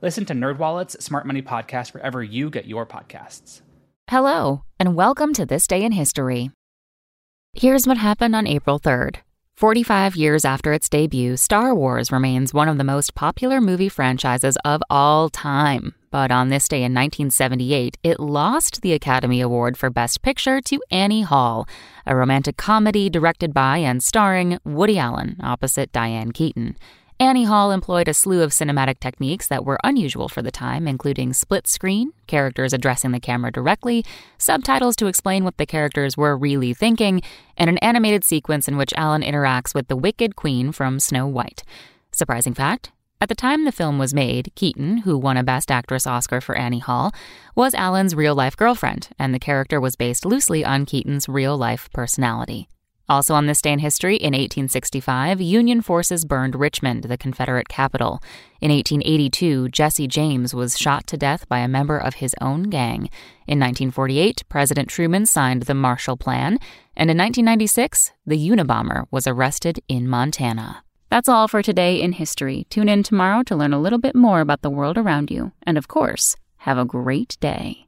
Listen to NerdWallet's Smart Money Podcast wherever you get your podcasts. Hello, and welcome to This Day in History. Here's what happened on April 3rd. 45 years after its debut, Star Wars remains one of the most popular movie franchises of all time. But on this day in 1978, it lost the Academy Award for Best Picture to Annie Hall, a romantic comedy directed by and starring Woody Allen opposite Diane Keaton. Annie Hall employed a slew of cinematic techniques that were unusual for the time, including split screen, characters addressing the camera directly, subtitles to explain what the characters were really thinking, and an animated sequence in which Allen interacts with the Wicked Queen from Snow White. Surprising fact at the time the film was made, Keaton, who won a Best Actress Oscar for Annie Hall, was Allen's real life girlfriend, and the character was based loosely on Keaton's real life personality. Also on this day in history, in 1865, Union forces burned Richmond, the Confederate capital. In 1882, Jesse James was shot to death by a member of his own gang. In 1948, President Truman signed the Marshall Plan. And in 1996, the Unabomber was arrested in Montana. That's all for today in history. Tune in tomorrow to learn a little bit more about the world around you. And of course, have a great day.